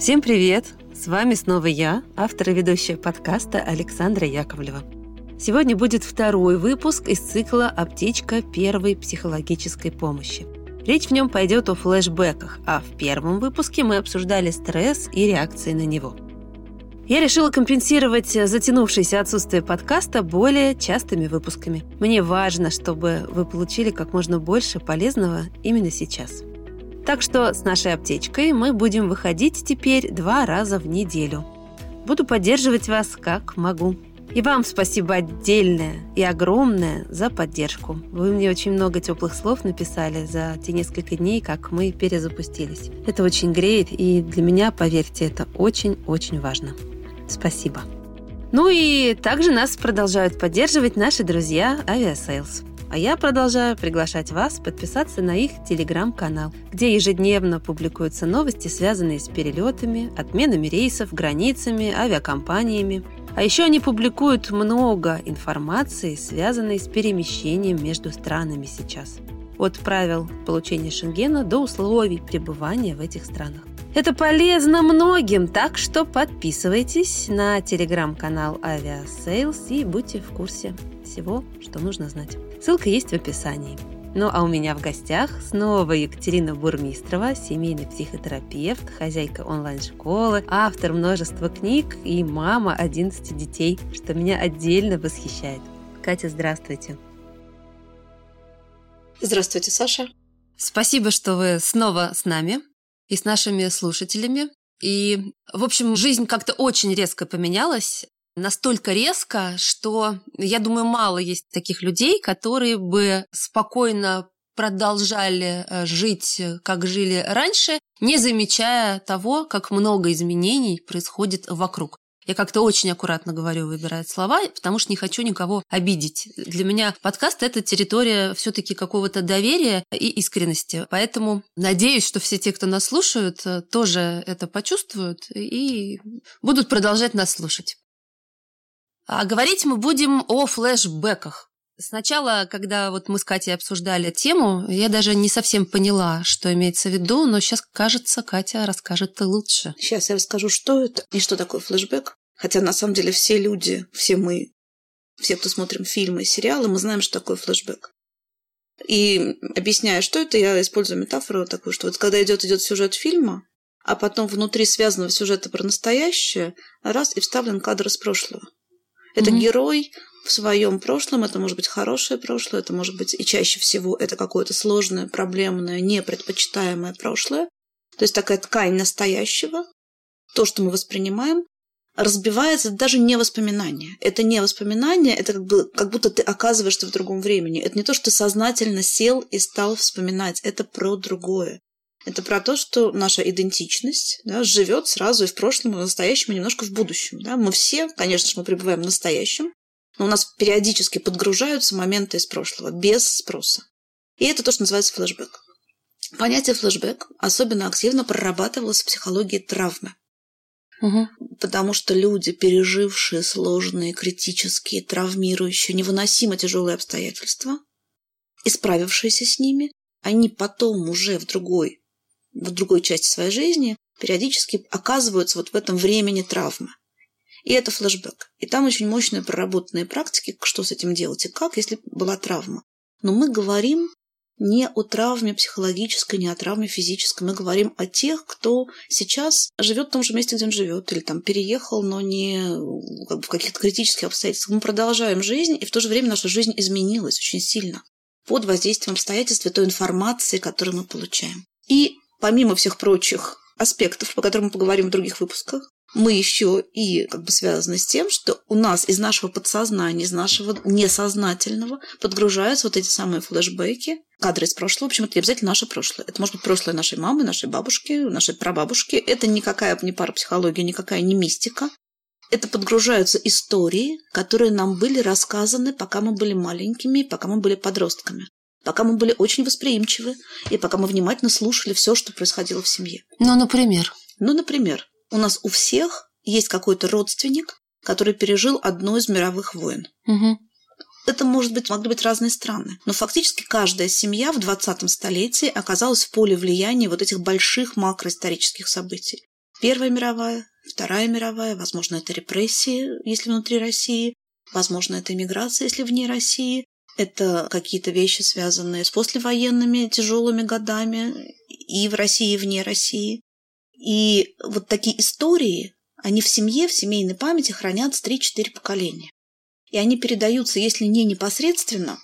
Всем привет! С вами снова я, автор и ведущая подкаста Александра Яковлева. Сегодня будет второй выпуск из цикла «Аптечка первой психологической помощи». Речь в нем пойдет о флешбеках, а в первом выпуске мы обсуждали стресс и реакции на него. Я решила компенсировать затянувшееся отсутствие подкаста более частыми выпусками. Мне важно, чтобы вы получили как можно больше полезного именно сейчас – так что с нашей аптечкой мы будем выходить теперь два раза в неделю. Буду поддерживать вас как могу. И вам спасибо отдельное и огромное за поддержку. Вы мне очень много теплых слов написали за те несколько дней, как мы перезапустились. Это очень греет, и для меня, поверьте, это очень-очень важно. Спасибо. Ну и также нас продолжают поддерживать наши друзья Aviasales. А я продолжаю приглашать вас подписаться на их телеграм-канал, где ежедневно публикуются новости, связанные с перелетами, отменами рейсов, границами, авиакомпаниями. А еще они публикуют много информации, связанной с перемещением между странами сейчас. От правил получения шенгена до условий пребывания в этих странах. Это полезно многим, так что подписывайтесь на телеграм-канал Aviasales и будьте в курсе всего, что нужно знать. Ссылка есть в описании. Ну а у меня в гостях снова Екатерина Бурмистрова, семейный психотерапевт, хозяйка онлайн-школы, автор множества книг и мама 11 детей, что меня отдельно восхищает. Катя, здравствуйте. Здравствуйте, Саша. Спасибо, что вы снова с нами и с нашими слушателями. И, в общем, жизнь как-то очень резко поменялась настолько резко, что, я думаю, мало есть таких людей, которые бы спокойно продолжали э, жить, э, как жили раньше, не замечая того, как много изменений происходит вокруг. Я как-то очень аккуратно говорю, выбираю слова, потому что не хочу никого обидеть. Для меня подкаст – это территория все-таки какого-то доверия и искренности. Поэтому надеюсь, что все те, кто нас слушают, э, тоже это почувствуют и будут продолжать нас слушать. А говорить мы будем о флешбеках. Сначала, когда вот мы с Катей обсуждали тему, я даже не совсем поняла, что имеется в виду, но сейчас, кажется, Катя расскажет лучше. Сейчас я расскажу, что это и что такое флешбек. Хотя, на самом деле, все люди, все мы, все, кто смотрим фильмы и сериалы, мы знаем, что такое флешбек. И объясняя, что это, я использую метафору такую, что вот когда идет идет сюжет фильма, а потом внутри связанного сюжета про настоящее, раз и вставлен кадр из прошлого. Это mm-hmm. герой в своем прошлом, это может быть хорошее прошлое, это может быть и чаще всего это какое-то сложное, проблемное, непредпочитаемое прошлое. То есть такая ткань настоящего, то, что мы воспринимаем, разбивается даже не воспоминание. Это не воспоминание, это как, бы, как будто ты оказываешься в другом времени. Это не то, что ты сознательно сел и стал вспоминать. Это про другое. Это про то, что наша идентичность да, живет сразу и в прошлом, и в настоящем, и немножко в будущем. Да. Мы все, конечно же, мы пребываем в настоящем, но у нас периодически подгружаются моменты из прошлого без спроса. И это то, что называется флешбэк. Понятие флешбэк особенно активно прорабатывалось в психологии травмы. Угу. Потому что люди, пережившие сложные, критические, травмирующие, невыносимо тяжелые обстоятельства, и справившиеся с ними, они потом уже в другой в другой части своей жизни периодически оказываются вот в этом времени травмы. И это флешбэк. И там очень мощные проработанные практики, что с этим делать и как, если была травма. Но мы говорим не о травме психологической, не о травме физической. Мы говорим о тех, кто сейчас живет в том же месте, где он живет, или там переехал, но не в каких-то критических обстоятельствах. Мы продолжаем жизнь, и в то же время наша жизнь изменилась очень сильно под воздействием обстоятельств и той информации, которую мы получаем. И помимо всех прочих аспектов, по которым мы поговорим в других выпусках, мы еще и как бы связаны с тем, что у нас из нашего подсознания, из нашего несознательного подгружаются вот эти самые флешбеки, кадры из прошлого. В общем, это не обязательно наше прошлое. Это может быть прошлое нашей мамы, нашей бабушки, нашей прабабушки. Это никакая не парапсихология, никакая не мистика. Это подгружаются истории, которые нам были рассказаны, пока мы были маленькими, пока мы были подростками пока мы были очень восприимчивы и пока мы внимательно слушали все, что происходило в семье. Ну, например? Ну, например, у нас у всех есть какой-то родственник, который пережил одну из мировых войн. Угу. Это, может быть, могли быть разные страны. Но фактически каждая семья в 20 столетии оказалась в поле влияния вот этих больших макроисторических событий. Первая мировая, Вторая мировая, возможно, это репрессии, если внутри России, возможно, это иммиграция, если вне России, это какие-то вещи, связанные с послевоенными тяжелыми годами и в России, и вне России. И вот такие истории, они в семье, в семейной памяти хранятся 3-4 поколения. И они передаются, если не непосредственно,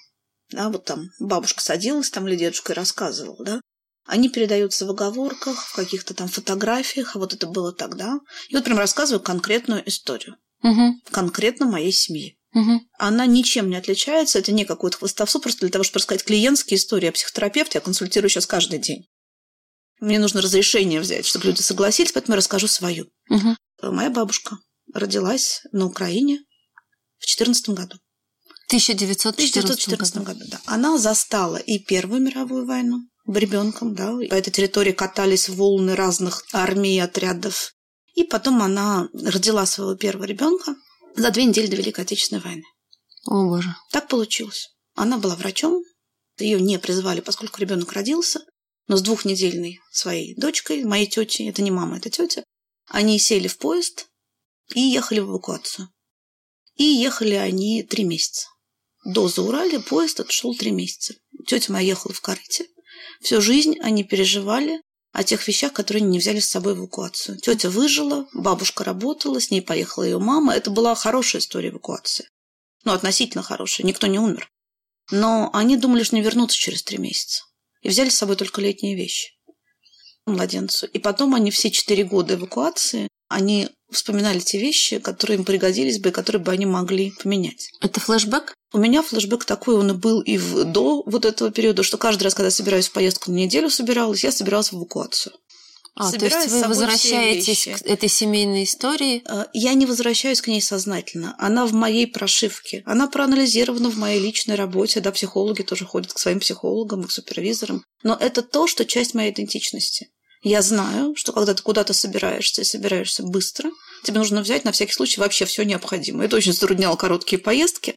да, вот там бабушка садилась там или дедушка и рассказывал, да, они передаются в оговорках, в каких-то там фотографиях, а вот это было тогда. И вот прям рассказываю конкретную историю. Угу. Конкретно моей семьи. Угу. Она ничем не отличается, это не какое-то хвостовство, просто для того, чтобы рассказать клиентские истории. Я психотерапевт, я консультирую сейчас каждый день. Мне нужно разрешение взять, чтобы люди согласились, поэтому я расскажу свою. Угу. Моя бабушка родилась на Украине в 14 году. 1914, 1914 году. да. Она застала и Первую мировую войну, ребенком, да. По этой территории катались волны разных армий, отрядов. И потом она родила своего первого ребенка за две недели до Великой Отечественной войны. О, боже. Так получилось. Она была врачом, ее не призвали, поскольку ребенок родился, но с двухнедельной своей дочкой, моей тетей, это не мама, это тетя, они сели в поезд и ехали в эвакуацию. И ехали они три месяца. До Зауралья поезд отшел три месяца. Тетя моя ехала в корыте, Всю жизнь они переживали о тех вещах, которые они не взяли с собой в эвакуацию. Тетя выжила, бабушка работала, с ней поехала ее мама. Это была хорошая история эвакуации. Ну, относительно хорошая, никто не умер. Но они думали, что не вернутся через три месяца. И взяли с собой только летние вещи младенцу. И потом они все четыре года эвакуации, они вспоминали те вещи, которые им пригодились бы и которые бы они могли поменять. Это флешбэк? У меня флешбэк такой, он и был и в, до вот этого периода, что каждый раз, когда собираюсь в поездку на неделю собиралась, я собиралась в эвакуацию. А, то есть вы возвращаетесь к этой семейной истории? Э, я не возвращаюсь к ней сознательно. Она в моей прошивке. Она проанализирована в моей личной работе. Да, психологи тоже ходят к своим психологам и к супервизорам. Но это то, что часть моей идентичности. Я знаю, что когда ты куда-то собираешься собираешься быстро, тебе нужно взять на всякий случай вообще все необходимое. Это очень затрудняло короткие поездки,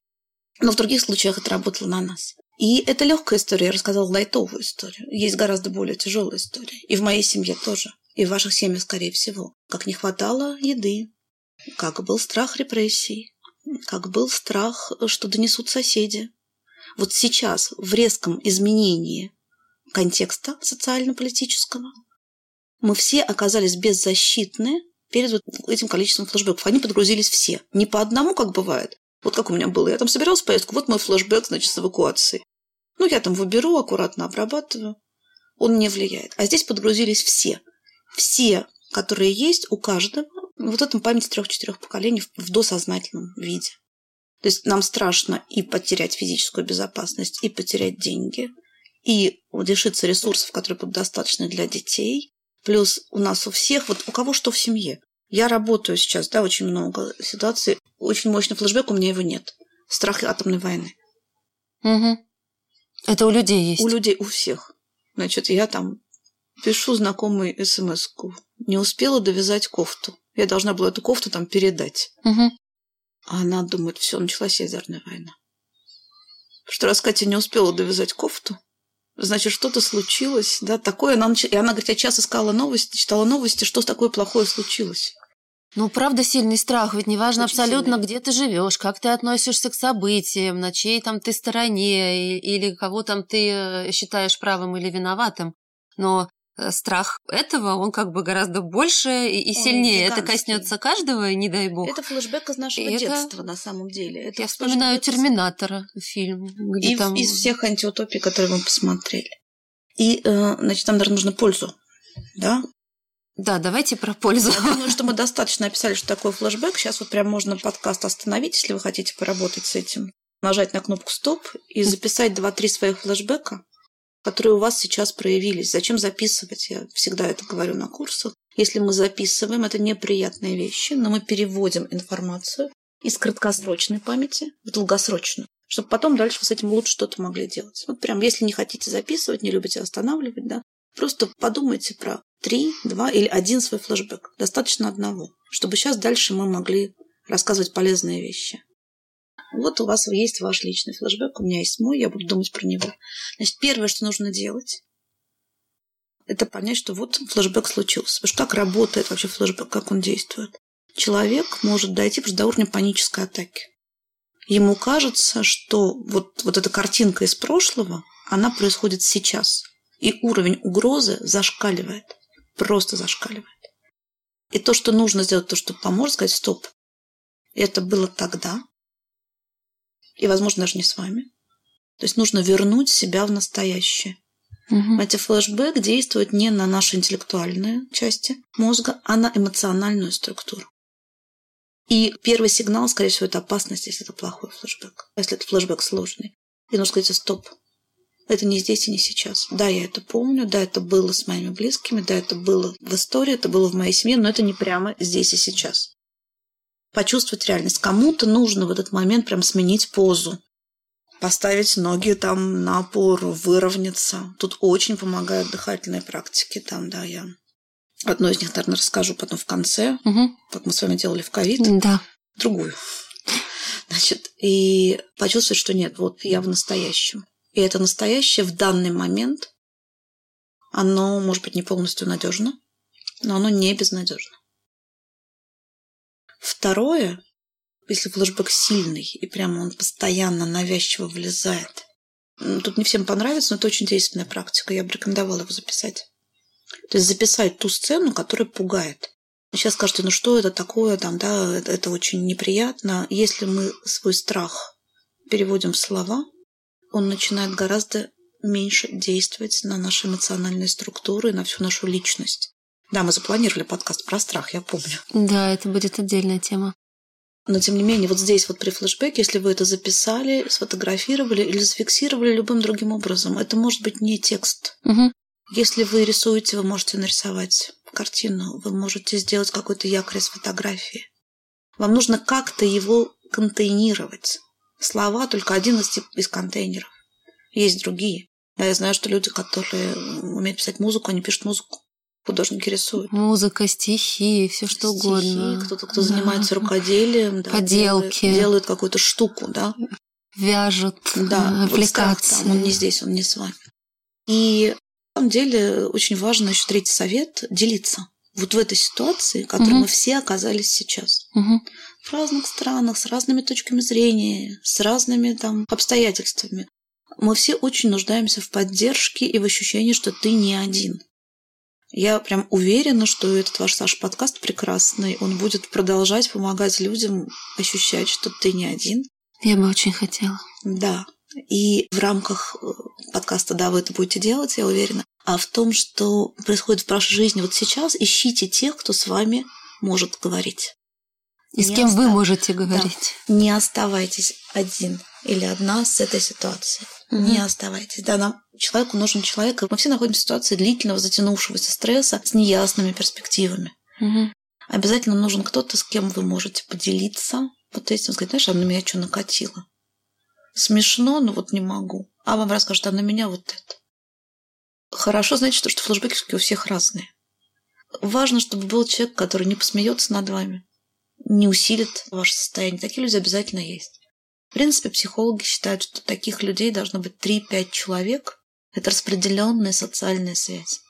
но в других случаях это работало на нас. И это легкая история, я рассказала лайтовую историю. Есть гораздо более тяжелая история. И в моей семье тоже. И в ваших семьях, скорее всего. Как не хватало еды, как был страх репрессий, как был страх, что донесут соседи. Вот сейчас, в резком изменении контекста социально-политического, мы все оказались беззащитны перед вот этим количеством флешбеков. Они подгрузились все. Не по одному, как бывает, вот как у меня было. Я там собиралась в поездку, вот мой флешбэк, значит, с эвакуацией. Ну, я там выберу, аккуратно обрабатываю. Он не влияет. А здесь подгрузились все. Все, которые есть у каждого, вот этом память трех-четырех поколений в досознательном виде. То есть нам страшно и потерять физическую безопасность, и потерять деньги, и лишиться ресурсов, которые будут достаточны для детей. Плюс у нас у всех, вот у кого что в семье. Я работаю сейчас, да, очень много ситуаций. Очень мощный флешбэк, у меня его нет. Страх атомной войны. Угу. Это у людей есть? У людей, у всех. Значит, я там пишу знакомый смс -ку. Не успела довязать кофту. Я должна была эту кофту там передать. Угу. А она думает, все, началась ядерная война. Что раз Катя не успела довязать кофту, значит, что-то случилось, да, такое она... И она говорит, я часто искала новости, читала новости, что такое плохое случилось. Ну, правда, сильный страх, ведь неважно Очень абсолютно, сильный. где ты живешь, как ты относишься к событиям, на чьей там ты стороне, или кого там ты э, считаешь правым или виноватым. Но страх этого, он как бы гораздо больше и, сильнее. Это коснется каждого, не дай бог. Это флешбэк из нашего и детства, это... на самом деле. Это Я вспоминаю «Терминатора» фильм. Где и там... из всех антиутопий, которые мы посмотрели. И, э, значит, там, наверное, нужно пользу да, да, давайте про пользу. Я думаю, что мы достаточно описали, что такое флешбэк. Сейчас вот прям можно подкаст остановить, если вы хотите поработать с этим. Нажать на кнопку «Стоп» и записать два-три своих флешбека, которые у вас сейчас проявились. Зачем записывать? Я всегда это говорю на курсах. Если мы записываем, это неприятные вещи, но мы переводим информацию из краткосрочной памяти в долгосрочную, чтобы потом дальше вы с этим лучше что-то могли делать. Вот прям, если не хотите записывать, не любите останавливать, да, просто подумайте про три, два или один свой флешбэк. Достаточно одного, чтобы сейчас дальше мы могли рассказывать полезные вещи. Вот у вас есть ваш личный флешбэк, у меня есть мой, я буду думать про него. Значит, первое, что нужно делать, это понять, что вот флешбэк случился. Потому что как работает вообще флешбэк, как он действует? Человек может дойти до уровня панической атаки. Ему кажется, что вот, вот эта картинка из прошлого, она происходит сейчас. И уровень угрозы зашкаливает. Просто зашкаливает. И то, что нужно сделать, то, что поможет, сказать, стоп, это было тогда, и, возможно, даже не с вами. То есть нужно вернуть себя в настоящее. Угу. Эти флешбэк действует не на наши интеллектуальные части мозга, а на эмоциональную структуру. И первый сигнал, скорее всего, это опасность, если это плохой флешбэк, если это флешбэк сложный. И нужно сказать, стоп, это не здесь и не сейчас. Да, я это помню, да, это было с моими близкими, да, это было в истории, это было в моей семье, но это не прямо здесь и сейчас. Почувствовать реальность. Кому-то нужно в этот момент прям сменить позу, поставить ноги там на опору, выровняться. Тут очень помогают дыхательные практики. Там, да, я одну из них, наверное, расскажу потом в конце, угу. как мы с вами делали в ковид. Да. Другую. Значит, и почувствовать, что нет, вот я в настоящем. И это настоящее в данный момент, оно может быть не полностью надежно, но оно не безнадежно. Второе, если флешбэк сильный, и прямо он постоянно навязчиво влезает. Тут не всем понравится, но это очень действенная практика. Я бы рекомендовала его записать. То есть записать ту сцену, которая пугает. Сейчас скажете, ну что это такое, там, да, это очень неприятно. Если мы свой страх переводим в слова, он начинает гораздо меньше действовать на наши эмоциональные структуры, на всю нашу личность. Да, мы запланировали подкаст про страх, я помню. Да, это будет отдельная тема. Но, тем не менее, вот здесь вот при флешбеке, если вы это записали, сфотографировали или зафиксировали любым другим образом, это может быть не текст. Угу. Если вы рисуете, вы можете нарисовать картину, вы можете сделать какой-то якорь из фотографии. Вам нужно как-то его контейнировать. Слова только один из, из контейнеров. Есть другие. Я знаю, что люди, которые умеют писать музыку, они пишут музыку художники рисуют. Музыка, стихи, все что стихи, угодно. Кто-то, кто да. занимается рукоделием, да, поделки, делает, делает какую-то штуку, да. Вяжут, да, аппликации. Вот там, он не здесь, он не с вами. И на самом деле очень важно еще третий совет – делиться. Вот в этой ситуации, в которой угу. мы все оказались сейчас. Угу. В разных странах, с разными точками зрения, с разными там обстоятельствами. Мы все очень нуждаемся в поддержке и в ощущении, что ты не один. Я прям уверена, что этот ваш Саш подкаст прекрасный. Он будет продолжать помогать людям ощущать, что ты не один. Я бы очень хотела. Да. И в рамках э, подкаста, да, вы это будете делать, я уверена. А в том, что происходит в вашей жизни вот сейчас, ищите тех, кто с вами может говорить. И не с кем остав... вы можете говорить. Да. Не оставайтесь один или одна с этой ситуацией. Не оставайтесь. Да, нам человеку нужен человек. Мы все находимся в ситуации длительного, затянувшегося стресса с неясными перспективами. Угу. Обязательно нужен кто-то, с кем вы можете поделиться вот этим, сказать, знаешь, а на меня что накатило? Смешно, но вот не могу. А вам расскажут, а на меня вот это. Хорошо, значит, что флешбеки у всех разные. Важно, чтобы был человек, который не посмеется над вами, не усилит ваше состояние. Такие люди обязательно есть. В принципе, психологи считают, что таких людей должно быть 3-5 человек. Это распределенная социальная связь.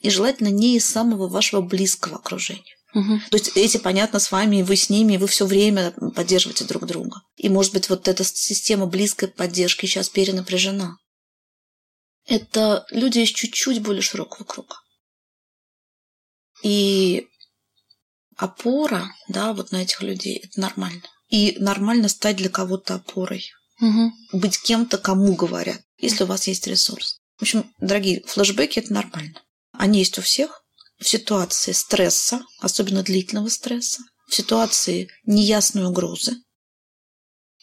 И желательно не из самого вашего близкого окружения. Угу. То есть эти, понятно, с вами, и вы с ними, и вы все время поддерживаете друг друга. И, может быть, вот эта система близкой поддержки сейчас перенапряжена. Это люди из чуть-чуть более широкого круга. И опора, да, вот на этих людей, это нормально. И нормально стать для кого-то опорой. Угу. Быть кем-то, кому говорят, если у вас есть ресурс. В общем, дорогие, флешбеки – это нормально. Они есть у всех. В ситуации стресса, особенно длительного стресса, в ситуации неясной угрозы,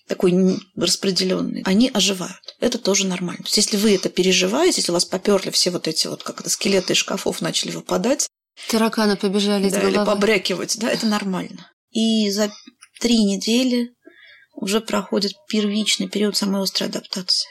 такой распределенный, они оживают. Это тоже нормально. То есть, если вы это переживаете, если у вас поперли все вот эти вот, как это, скелеты из шкафов начали выпадать, Тараканы побежали да, или побрякивать, да, это нормально. И за три недели уже проходит первичный период самой острой адаптации.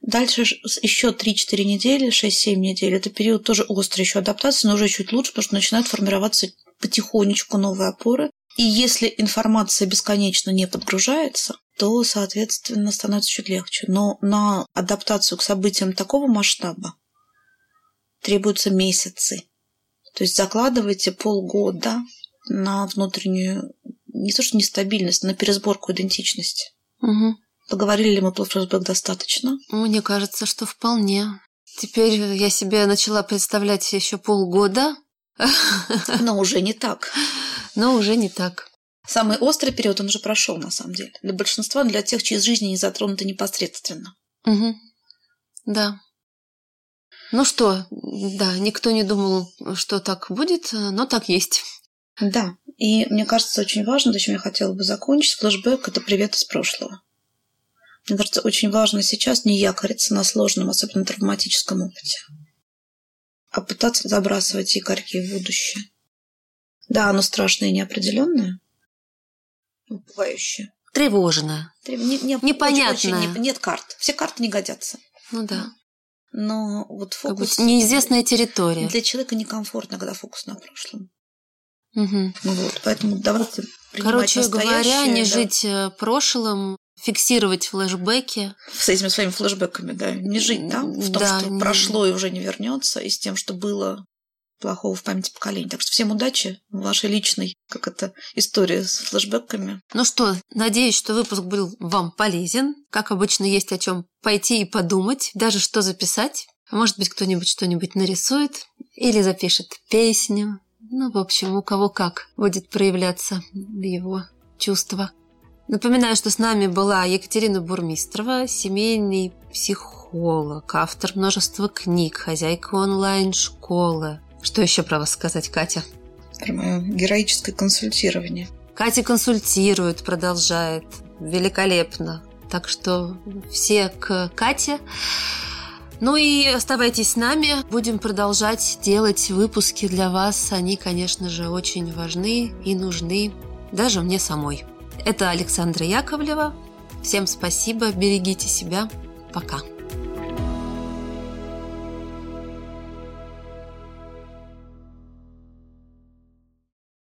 Дальше еще 3-4 недели, 6-7 недель. Это период тоже острой еще адаптации, но уже чуть лучше, потому что начинают формироваться потихонечку новые опоры. И если информация бесконечно не подгружается, то, соответственно, становится чуть легче. Но на адаптацию к событиям такого масштаба требуются месяцы. То есть закладывайте полгода на внутреннюю, не то что нестабильность, на пересборку идентичности. Угу. Поговорили ли мы про флешбэк достаточно? Мне кажется, что вполне. Теперь я себе начала представлять еще полгода. Но уже не так. Но уже не так. Самый острый период он уже прошел, на самом деле. Для большинства, для тех, чьи жизни не затронуты непосредственно. Угу. Да. Ну что, да, никто не думал, что так будет, но так есть. Да, и мне кажется, очень важно, зачем я хотела бы закончить, флешбэк – это привет из прошлого. Мне кажется, очень важно сейчас не якориться на сложном, особенно травматическом опыте, а пытаться забрасывать якорьки в будущее. Да, оно страшное и неопределенное, пугающее. Тревожное. Трев... Не, не, Непонятное. Очень, очень не... Нет карт. Все карты не годятся. Ну да. Но вот фокус... Как бы неизвестная территория. Для человека некомфортно, когда фокус на прошлом. Угу. Вот, поэтому давайте Короче говоря, не да. жить э, прошлым, фиксировать флешбеки. С этими своими флешбеками, да. Не жить, да, в том, да, что не... прошло и уже не вернется, и с тем, что было плохого в памяти поколений. Так что всем удачи в вашей личной, как это, истории с флешбеками. Ну что, надеюсь, что выпуск был вам полезен. Как обычно, есть о чем пойти и подумать, даже что записать. Может быть, кто-нибудь что-нибудь нарисует или запишет песню. Ну, в общем, у кого как будет проявляться его чувства. Напоминаю, что с нами была Екатерина Бурмистрова, семейный психолог, автор множества книг, хозяйка онлайн-школы. Что еще про вас сказать, Катя? Про мое героическое консультирование. Катя консультирует, продолжает. Великолепно. Так что все к Кате. Ну и оставайтесь с нами. Будем продолжать делать выпуски для вас. Они, конечно же, очень важны и нужны даже мне самой. Это Александра Яковлева. Всем спасибо, берегите себя. Пока.